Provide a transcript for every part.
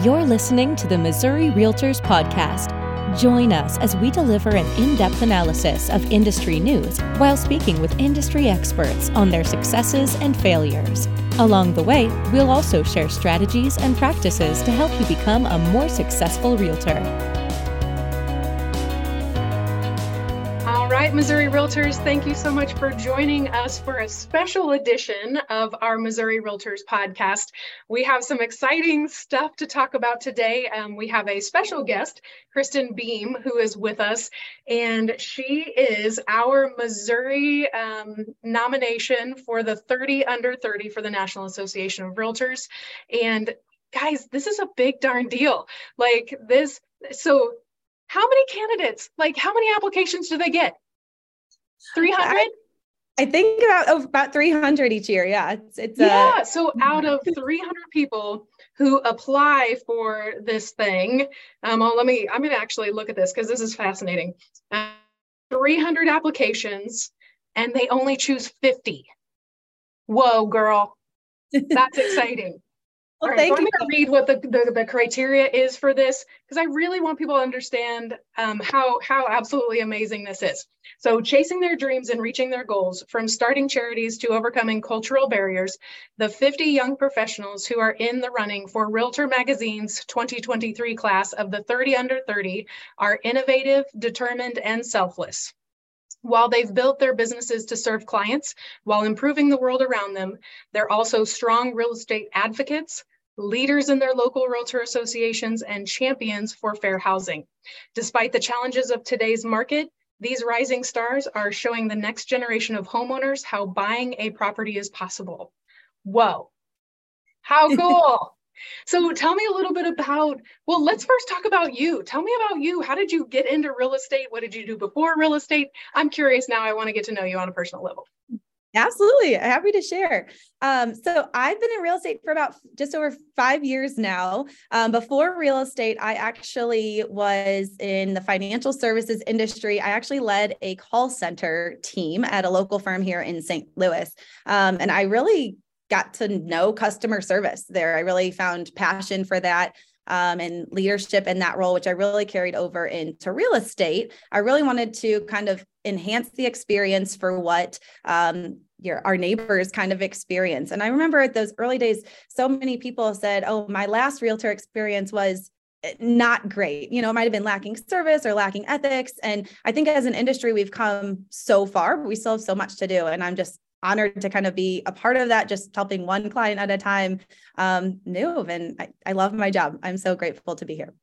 You're listening to the Missouri Realtors Podcast. Join us as we deliver an in depth analysis of industry news while speaking with industry experts on their successes and failures. Along the way, we'll also share strategies and practices to help you become a more successful realtor. Right, Missouri Realtors, thank you so much for joining us for a special edition of our Missouri Realtors podcast. We have some exciting stuff to talk about today. Um, we have a special guest, Kristen Beahm, who is with us, and she is our Missouri um, nomination for the 30 under 30 for the National Association of Realtors. And guys, this is a big darn deal. Like this, so how many candidates like how many applications do they get 300? I think about oh, about 300 each year. Yeah. It's, it's yeah. So out of 300 people who apply for this thing, um, well, let me, I'm going to actually look at this because this is fascinating. Uh, 300 applications and they only choose 50. Whoa, girl. That's exciting. Well, right, so I'm going to read what the, the, the, criteria is for this because I really want people to understand um, how, how absolutely amazing this is. So, chasing their dreams and reaching their goals, from starting charities to overcoming cultural barriers, the 50 young professionals who are in the running for Realtor Magazine's 2023 class of the 30 under 30 are innovative, determined, and selfless. While they've built their businesses to serve clients while improving the world around them, they're also strong real estate advocates, leaders in their local realtor associations, and champions for fair housing. Despite the challenges of today's market, these rising stars are showing the next generation of homeowners how buying a property is possible. Whoa, how cool! so tell me a little bit about, well, let's first talk about you. Tell me about you. How did you get into real estate? What did you do before real estate? I'm curious now. I want to get to know you on a personal level. Absolutely. Happy to share. Um, so I've been in real estate for about just over five years now. Um, before real estate, I actually was in the financial services industry. I actually led a call center team at a local firm here in St. Louis. Um, and I really got to know customer service there. I really found passion for that um, and leadership in that role, which I really carried over into real estate. I really wanted to kind of enhance the experience for what um, your our neighbors kind of experience. And I remember at those early days, so many people said, "Oh, my last realtor experience was." Eh, not great. You know, it might have been lacking service or lacking ethics. And I think as an industry, we've come so far, but we still have so much to do. And I'm just honored to kind of be a part of that, just helping one client at a time um, move. And I, I love my job. I'm so grateful to be here.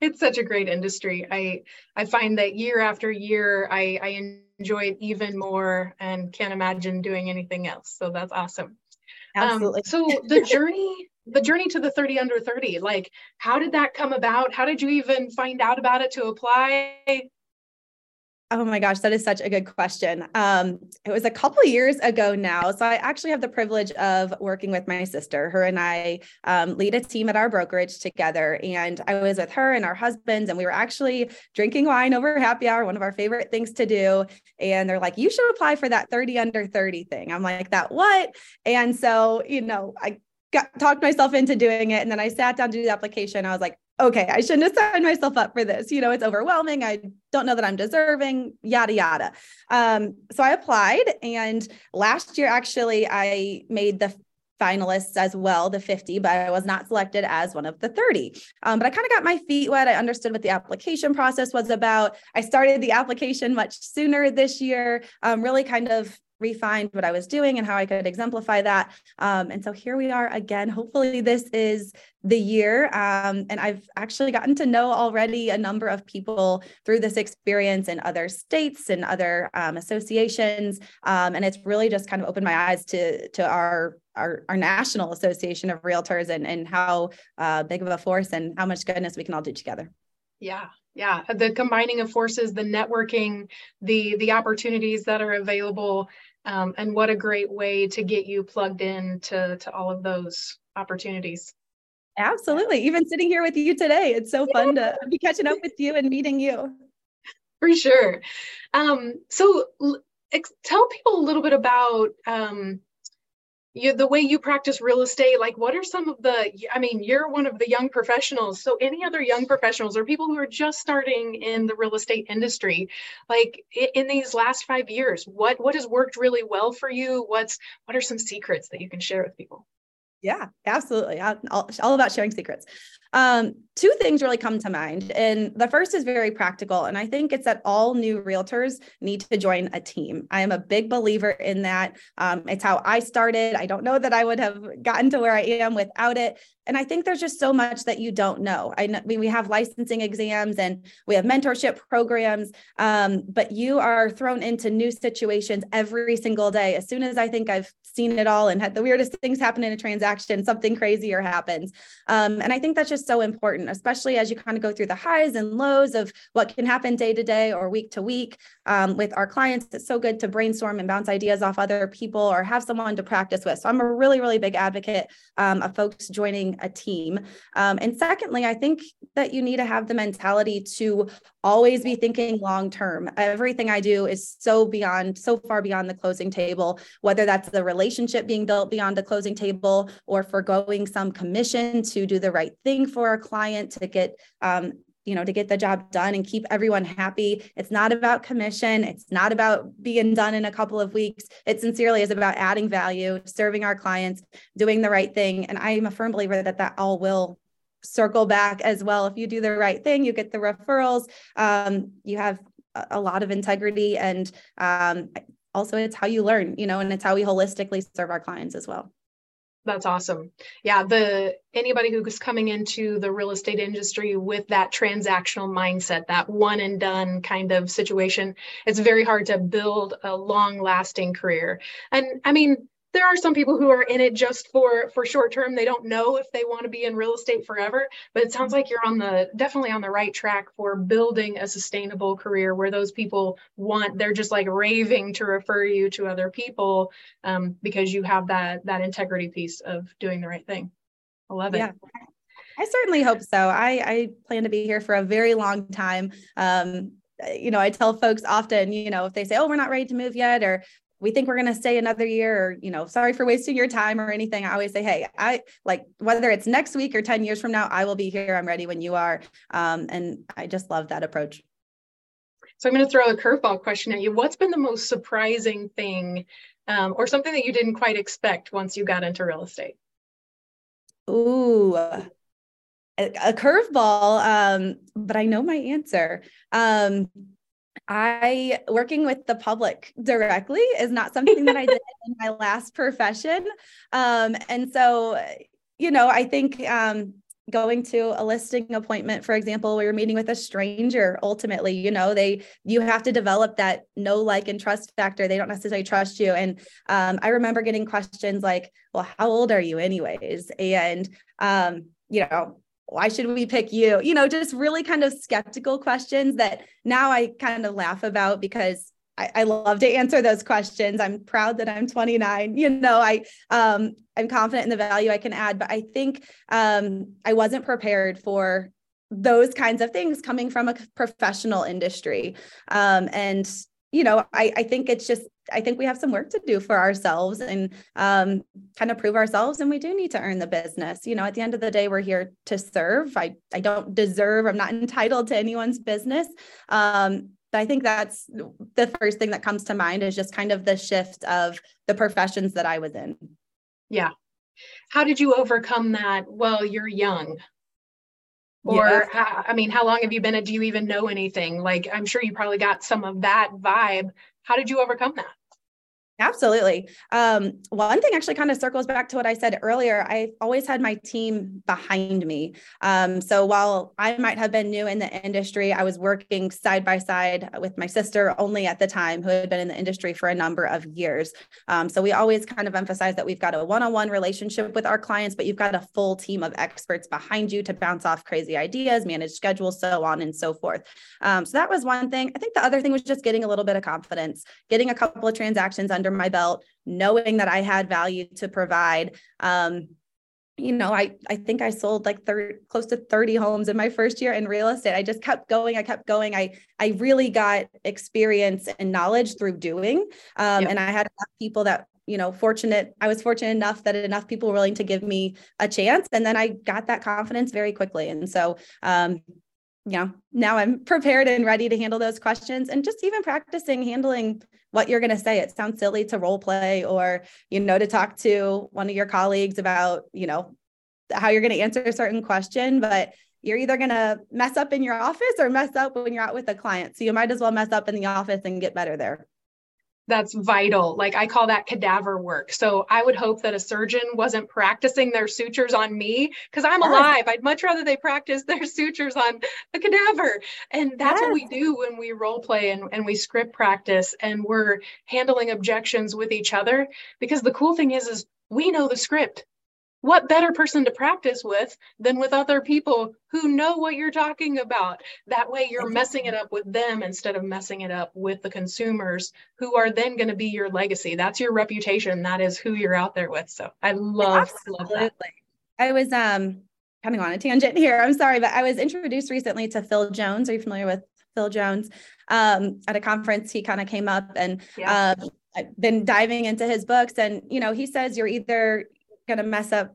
It's such a great industry. I I find that year after year, I, I enjoy it even more and can't imagine doing anything else. So that's awesome. Um, Absolutely. Um, so the journey the journey to the 30 under 30 like how did that come about how did you even find out about it to apply Oh my gosh, that is such a good question. Um, it was a couple years ago now. So I actually have the privilege of working with my sister. Her and I um, lead a team at our brokerage together. And I was with her and our husbands, and we were actually drinking wine over happy hour, one of our favorite things to do. And they're like, you should apply for that 30 under 30 thing. I'm like, that what? And so, you know, I got talked myself into doing it. And then I sat down to do the application. I was like, okay, I shouldn't have signed myself up for this. You know, it's overwhelming. I don't know that I'm deserving, yada, yada. Um, so I applied. And last year, actually, I made the finalists as well, the 50, but I was not selected as one of the 30. Um, but I kind of got my feet wet. I understood what the application process was about. I started the application much sooner this year, um, really kind of refined what I was doing and how I could exemplify that. Um, and so here we are again. Hopefully, this is the year. Um, and I've actually gotten to know already a number of people through this experience in other states and other um, associations. Um, and it's really just kind of opened my eyes to, to our our, our national association of realtors and, and how uh, big of a force and how much goodness we can all do together. Yeah, yeah. The combining of forces, the networking, the the opportunities that are available um, and what a great way to get you plugged in to, to all of those opportunities. Absolutely. Even sitting here with you today, it's so yeah. fun to be catching up with you and meeting you. For sure. Um, so ex- tell people a little bit about um, you, the way you practice real estate like what are some of the i mean you're one of the young professionals so any other young professionals or people who are just starting in the real estate industry like in these last five years what what has worked really well for you what's what are some secrets that you can share with people yeah, absolutely. All, all about sharing secrets. Um, two things really come to mind. And the first is very practical. And I think it's that all new realtors need to join a team. I am a big believer in that. Um, it's how I started. I don't know that I would have gotten to where I am without it. And I think there's just so much that you don't know. I, know, I mean, we have licensing exams and we have mentorship programs, um, but you are thrown into new situations every single day. As soon as I think I've seen it all and had the weirdest things happen in a transaction, something crazier happens. Um, and I think that's just so important, especially as you kind of go through the highs and lows of what can happen day to day or week to week um, with our clients. It's so good to brainstorm and bounce ideas off other people or have someone to practice with. So I'm a really, really big advocate um, of folks joining a team. Um, and secondly, I think that you need to have the mentality to always be thinking long term. Everything I do is so beyond, so far beyond the closing table, whether that's the relationship being built beyond the closing table or foregoing some commission to do the right thing for our client to get um, you know to get the job done and keep everyone happy it's not about commission it's not about being done in a couple of weeks it sincerely is about adding value serving our clients doing the right thing and i am a firm believer that that all will circle back as well. If you do the right thing, you get the referrals. Um, you have a lot of integrity, and um, also it's how you learn, you know, and it's how we holistically serve our clients as well. That's awesome. Yeah, the anybody who's coming into the real estate industry with that transactional mindset, that one and done kind of situation, it's very hard to build a long lasting career. And I mean, there are some people who are in it just for for short term they don't know if they want to be in real estate forever but it sounds like you're on the definitely on the right track for building a sustainable career where those people want they're just like raving to refer you to other people um, because you have that that integrity piece of doing the right thing i love it yeah. I certainly hope so. I, I plan to be here for a very long time. Um, you know, I tell folks often, you know, if they say, oh, we're not ready to move yet, or we think we're going to stay another year or you know sorry for wasting your time or anything. I always say hey i like whether it's next week or 10 years from now i will be here. I'm ready when you are. Um, and i just love that approach. So i'm going to throw a curveball question at you. What's been the most surprising thing um, or something that you didn't quite expect once you got into real estate? Ooh. A, a curveball um, but i know my answer. Um, I working with the public directly is not something that I did in my last profession. Um, and so, you know, I think um, going to a listing appointment, for example, where you're meeting with a stranger, ultimately, you know, they you have to develop that know, like, and trust factor. They don't necessarily trust you. And um, I remember getting questions like, well, how old are you anyways? And um, you know, why should we pick you? You know, just really kind of skeptical questions that now I kind of laugh about because I, I, love to answer those questions. I'm proud that I'm 29. You know, I um I'm confident in the value I can add, but I think um I wasn't prepared for those kinds of things coming from a professional industry. Um and you know, I, I think it's just I think we have some work to do for ourselves and um, kind of prove ourselves. And we do need to earn the business. You know, at the end of the day, we're here to serve. I, I don't deserve, I'm not entitled to anyone's business. Um, I think that's the first thing that comes to mind is just kind of the shift of the professions that I was in. Yeah. How did you overcome that? Well, you're young. Or, yeah. I mean, how long have you been? A do you even know anything? Like, I'm sure you probably got some of that vibe how did you overcome that? Absolutely. Um, one thing actually kind of circles back to what I said earlier. I've always had my team behind me. Um, so while I might have been new in the industry, I was working side by side with my sister only at the time, who had been in the industry for a number of years. Um, so we always kind of emphasize that we've got a one on one relationship with our clients, but you've got a full team of experts behind you to bounce off crazy ideas, manage schedules, so on and so forth. Um, so that was one thing. I think the other thing was just getting a little bit of confidence, getting a couple of transactions under under my belt, knowing that I had value to provide. Um, you know, I I think I sold like 30, close to 30 homes in my first year in real estate. I just kept going. I kept going. I I really got experience and knowledge through doing. Um, And I had people that you know, fortunate. I was fortunate enough that enough people were willing to give me a chance. And then I got that confidence very quickly. And so, um, know, now I'm prepared and ready to handle those questions and just even practicing handling what you're going to say. It sounds silly to role play or, you know, to talk to one of your colleagues about, you know, how you're going to answer a certain question, but you're either going to mess up in your office or mess up when you're out with a client. So you might as well mess up in the office and get better there that's vital. Like I call that cadaver work. So I would hope that a surgeon wasn't practicing their sutures on me because I'm yes. alive. I'd much rather they practice their sutures on a cadaver. And that's yes. what we do when we role play and, and we script practice and we're handling objections with each other. Because the cool thing is, is we know the script what better person to practice with than with other people who know what you're talking about? That way you're messing it up with them instead of messing it up with the consumers who are then going to be your legacy. That's your reputation. That is who you're out there with. So i love, love that. I was um of on a tangent here. I'm sorry but i was introduced recently to phil jones. Are you familiar with phil jones? Um, at a conference he kind of came up and yeah. um, I've been diving into his books and you know he says you're either going to mess up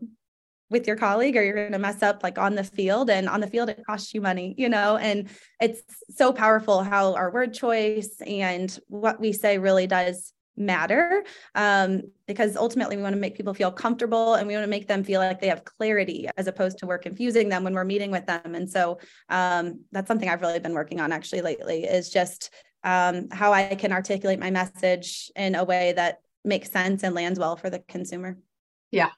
with your colleague or you're going to mess up like on the field and on the field it costs you money you know? And it's so powerful how our word choice and what we say really does matter um, because ultimately we want to make people feel comfortable and we want to make them feel like they have clarity as opposed to we're confusing them when we're meeting with them. And so um, that's something i've really been working on actually lately is just um, how i can articulate my message in a way that makes sense and lands well for the consumer. Yeah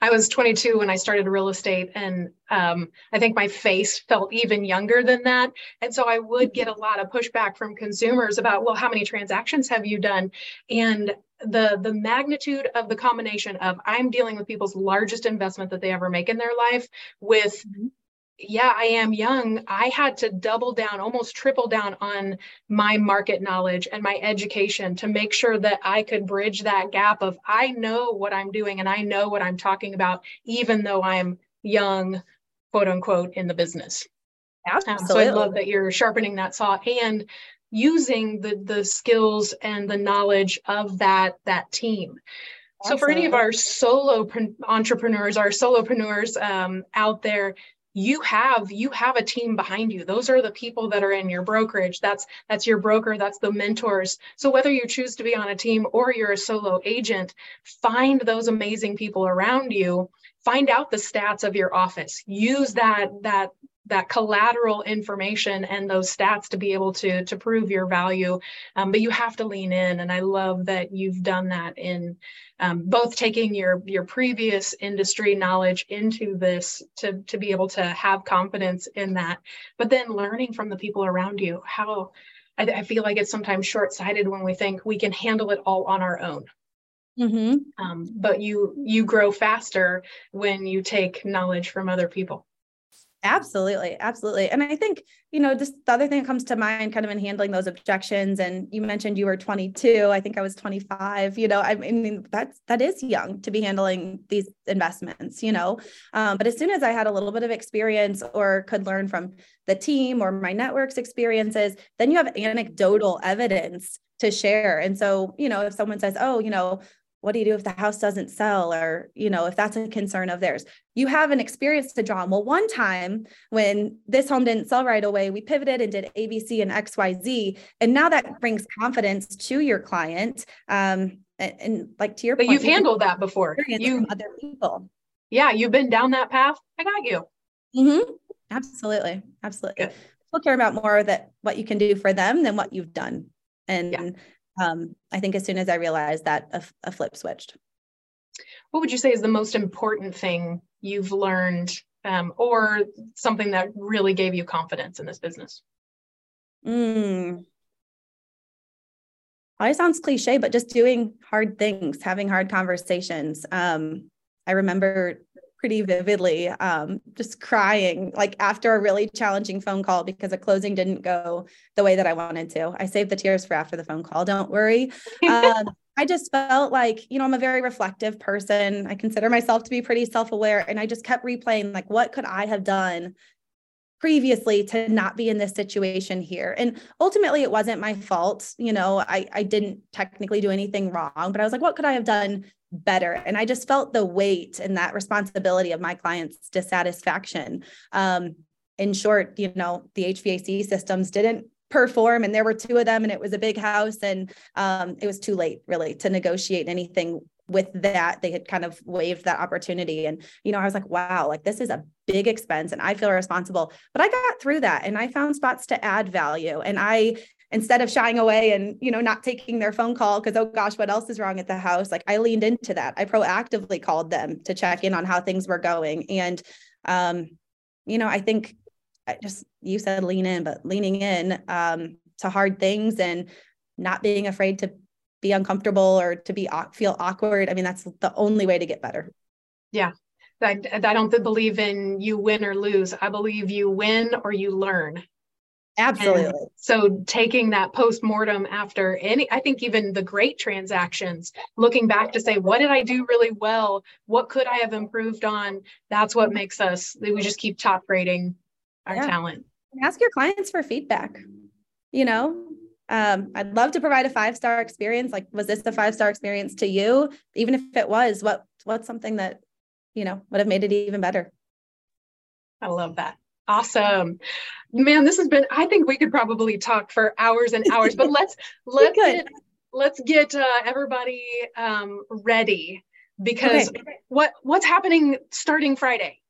I was 22 when I started real estate, and um, I think my face felt even younger than that. And so I would get a lot of pushback from consumers about, well, how many transactions have you done? And the the magnitude of the combination of I'm dealing with people's largest investment that they ever make in their life with mm-hmm yeah, I am young. I had to double down, almost triple down on my market knowledge and my education to make sure that I could bridge that gap of I know what I'm doing and I know what I'm talking about, even though I'm young, quote unquote, in the business. Absolutely. Um, so I love that you're sharpening that saw and using the the skills and the knowledge of that that team. So for any of our solo entrepreneurs, our solopreneurs um, out there, you have you have a team behind you. Those are the people that are in your brokerage. That's that's your broker. That's the mentors. So whether you choose to be on a team or you're a solo agent find those amazing people around you. Find out the stats of your office. Use that that that collateral information and those stats to be able to to prove your value. Um, but you have to lean in and i love that you've done that in um, both taking your your previous industry knowledge into this to to be able to have confidence in that but then learning from the people around you. How I, I feel like it's sometimes short-sighted when we think we can handle it all on our own. Mm-hmm. um, but you you grow faster when you take knowledge from other people Absolutely. Absolutely. And I think, you know, just the other thing that comes to mind kind of in handling those objections, and you mentioned you were 22. I think I was 25. You know, I mean, that's, that is young to be handling these investments, you know. Um, but as soon as I had a little bit of experience or could learn from the team or my network's experiences, then you have anecdotal evidence to share. And so, you know, if someone says, oh, you know, what do you do if the house doesn't sell or you know if that's a concern of theirs? You have an experience to draw on. Well one time when this home didn't sell right away we pivoted and did abc and xyz and now that brings confidence to your client um and, and like to your but point, you've handled that before. you other people. Yeah you've been down that path. I got you. Mm-hmm. absolutely. Absolutely. People care about more that what you can do for them than what you've done. And yeah um, I think as soon as I realized that, a, a flip switched. What would you say is the most important thing you've learned, um, or something that really gave you confidence in this business? Mm. It sounds cliche, but just doing hard things, having hard conversations. Um, I remember pretty vividly, um, just crying like after a really challenging phone call because a closing didn't go the way that I wanted to. I saved the tears for after the phone call. Don't worry. Um, I just felt like, you know, I'm a very reflective person. I consider myself to be pretty self aware. And I just kept replaying, like, what could I have done previously to not be in this situation here. And ultimately it wasn't my fault. You know, I, I didn't technically do anything wrong, but I was like, what could I have done better? And I just felt the weight and that responsibility of my clients' dissatisfaction. Um, in short, you know, the HVAC systems didn't perform and there were two of them and it was a big house and um, it was too late really to negotiate anything with that they had kind of waived that opportunity. And you know i was like wow like this is a big expense and i feel responsible. But i got through that and i found spots to add value. And i instead of shying away and you know not taking their phone call because oh gosh what else is wrong at the house? Like i leaned into that. I proactively called them to check in on how things were going. And um you know i think I just you said lean in but leaning in um to hard things and not being afraid to be uncomfortable or to be feel awkward. I mean, that's the only way to get better. Yeah. I, I don't believe in you win or lose. I believe you win or you learn. Absolutely. And so taking that post mortem after any, I think even the great transactions, looking back to say, what did I do really well? What could I have improved on? That's what makes us, we just keep top grading our yeah. talent. Ask your clients for feedback. You know, um, I'd love to provide a five star experience. Like, was this a five star experience to you? Even if it was, what what's something that you know would have made it even better? I love that. Awesome, man. This has been. I think we could probably talk for hours and hours, but let's let's get, let's get uh, everybody um, ready because okay. what what's happening starting Friday?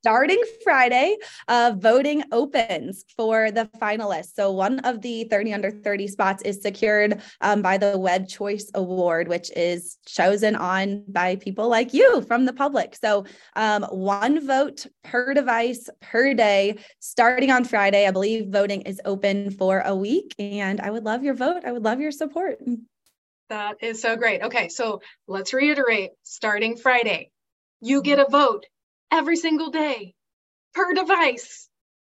Starting Friday, uh, voting opens for the finalists. So one of the 30 under 30 spots is secured um, by the Web Choice Award, which is chosen on by people like you from the public. So um, one vote per device per day, starting on Friday. I believe voting is open for a week, and I would love your vote. I would love your support. That is so great. Okay, so let's reiterate starting Friday, you get a vote every single day per device.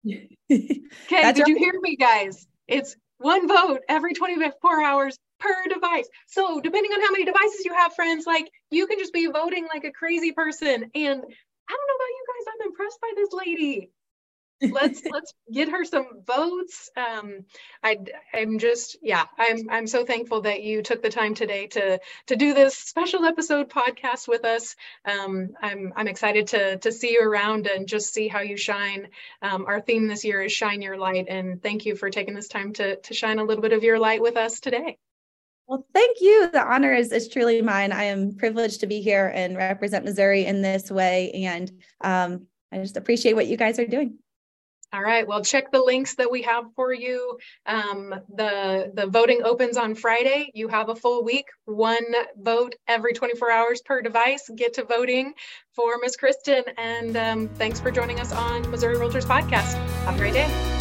Okay, did right. you hear me, guys? It's one vote every 24 hours per device. So, depending on how many devices you have, friends, like you can just be voting like a crazy person. And I don't know about you guys, I'm impressed by this lady let's let's get her some votes um i i'm just yeah i'm i'm so thankful that you took the time today to to do this special episode podcast with us um i'm i'm excited to to see you around and just see how you shine um, our theme this year is shine your light and thank you for taking this time to to shine a little bit of your light with us today well, thank you. The honor is, is truly mine. I am privileged to be here and represent Missouri in this way. And um, I just appreciate what you guys are doing. All right. Well, check the links that we have for you. Um, the the voting opens on Friday. You have a full week, one vote every 24 hours per device. Get to voting for Miss Kristen. And um, thanks for joining us on Missouri Realtors Podcast. Have a great day.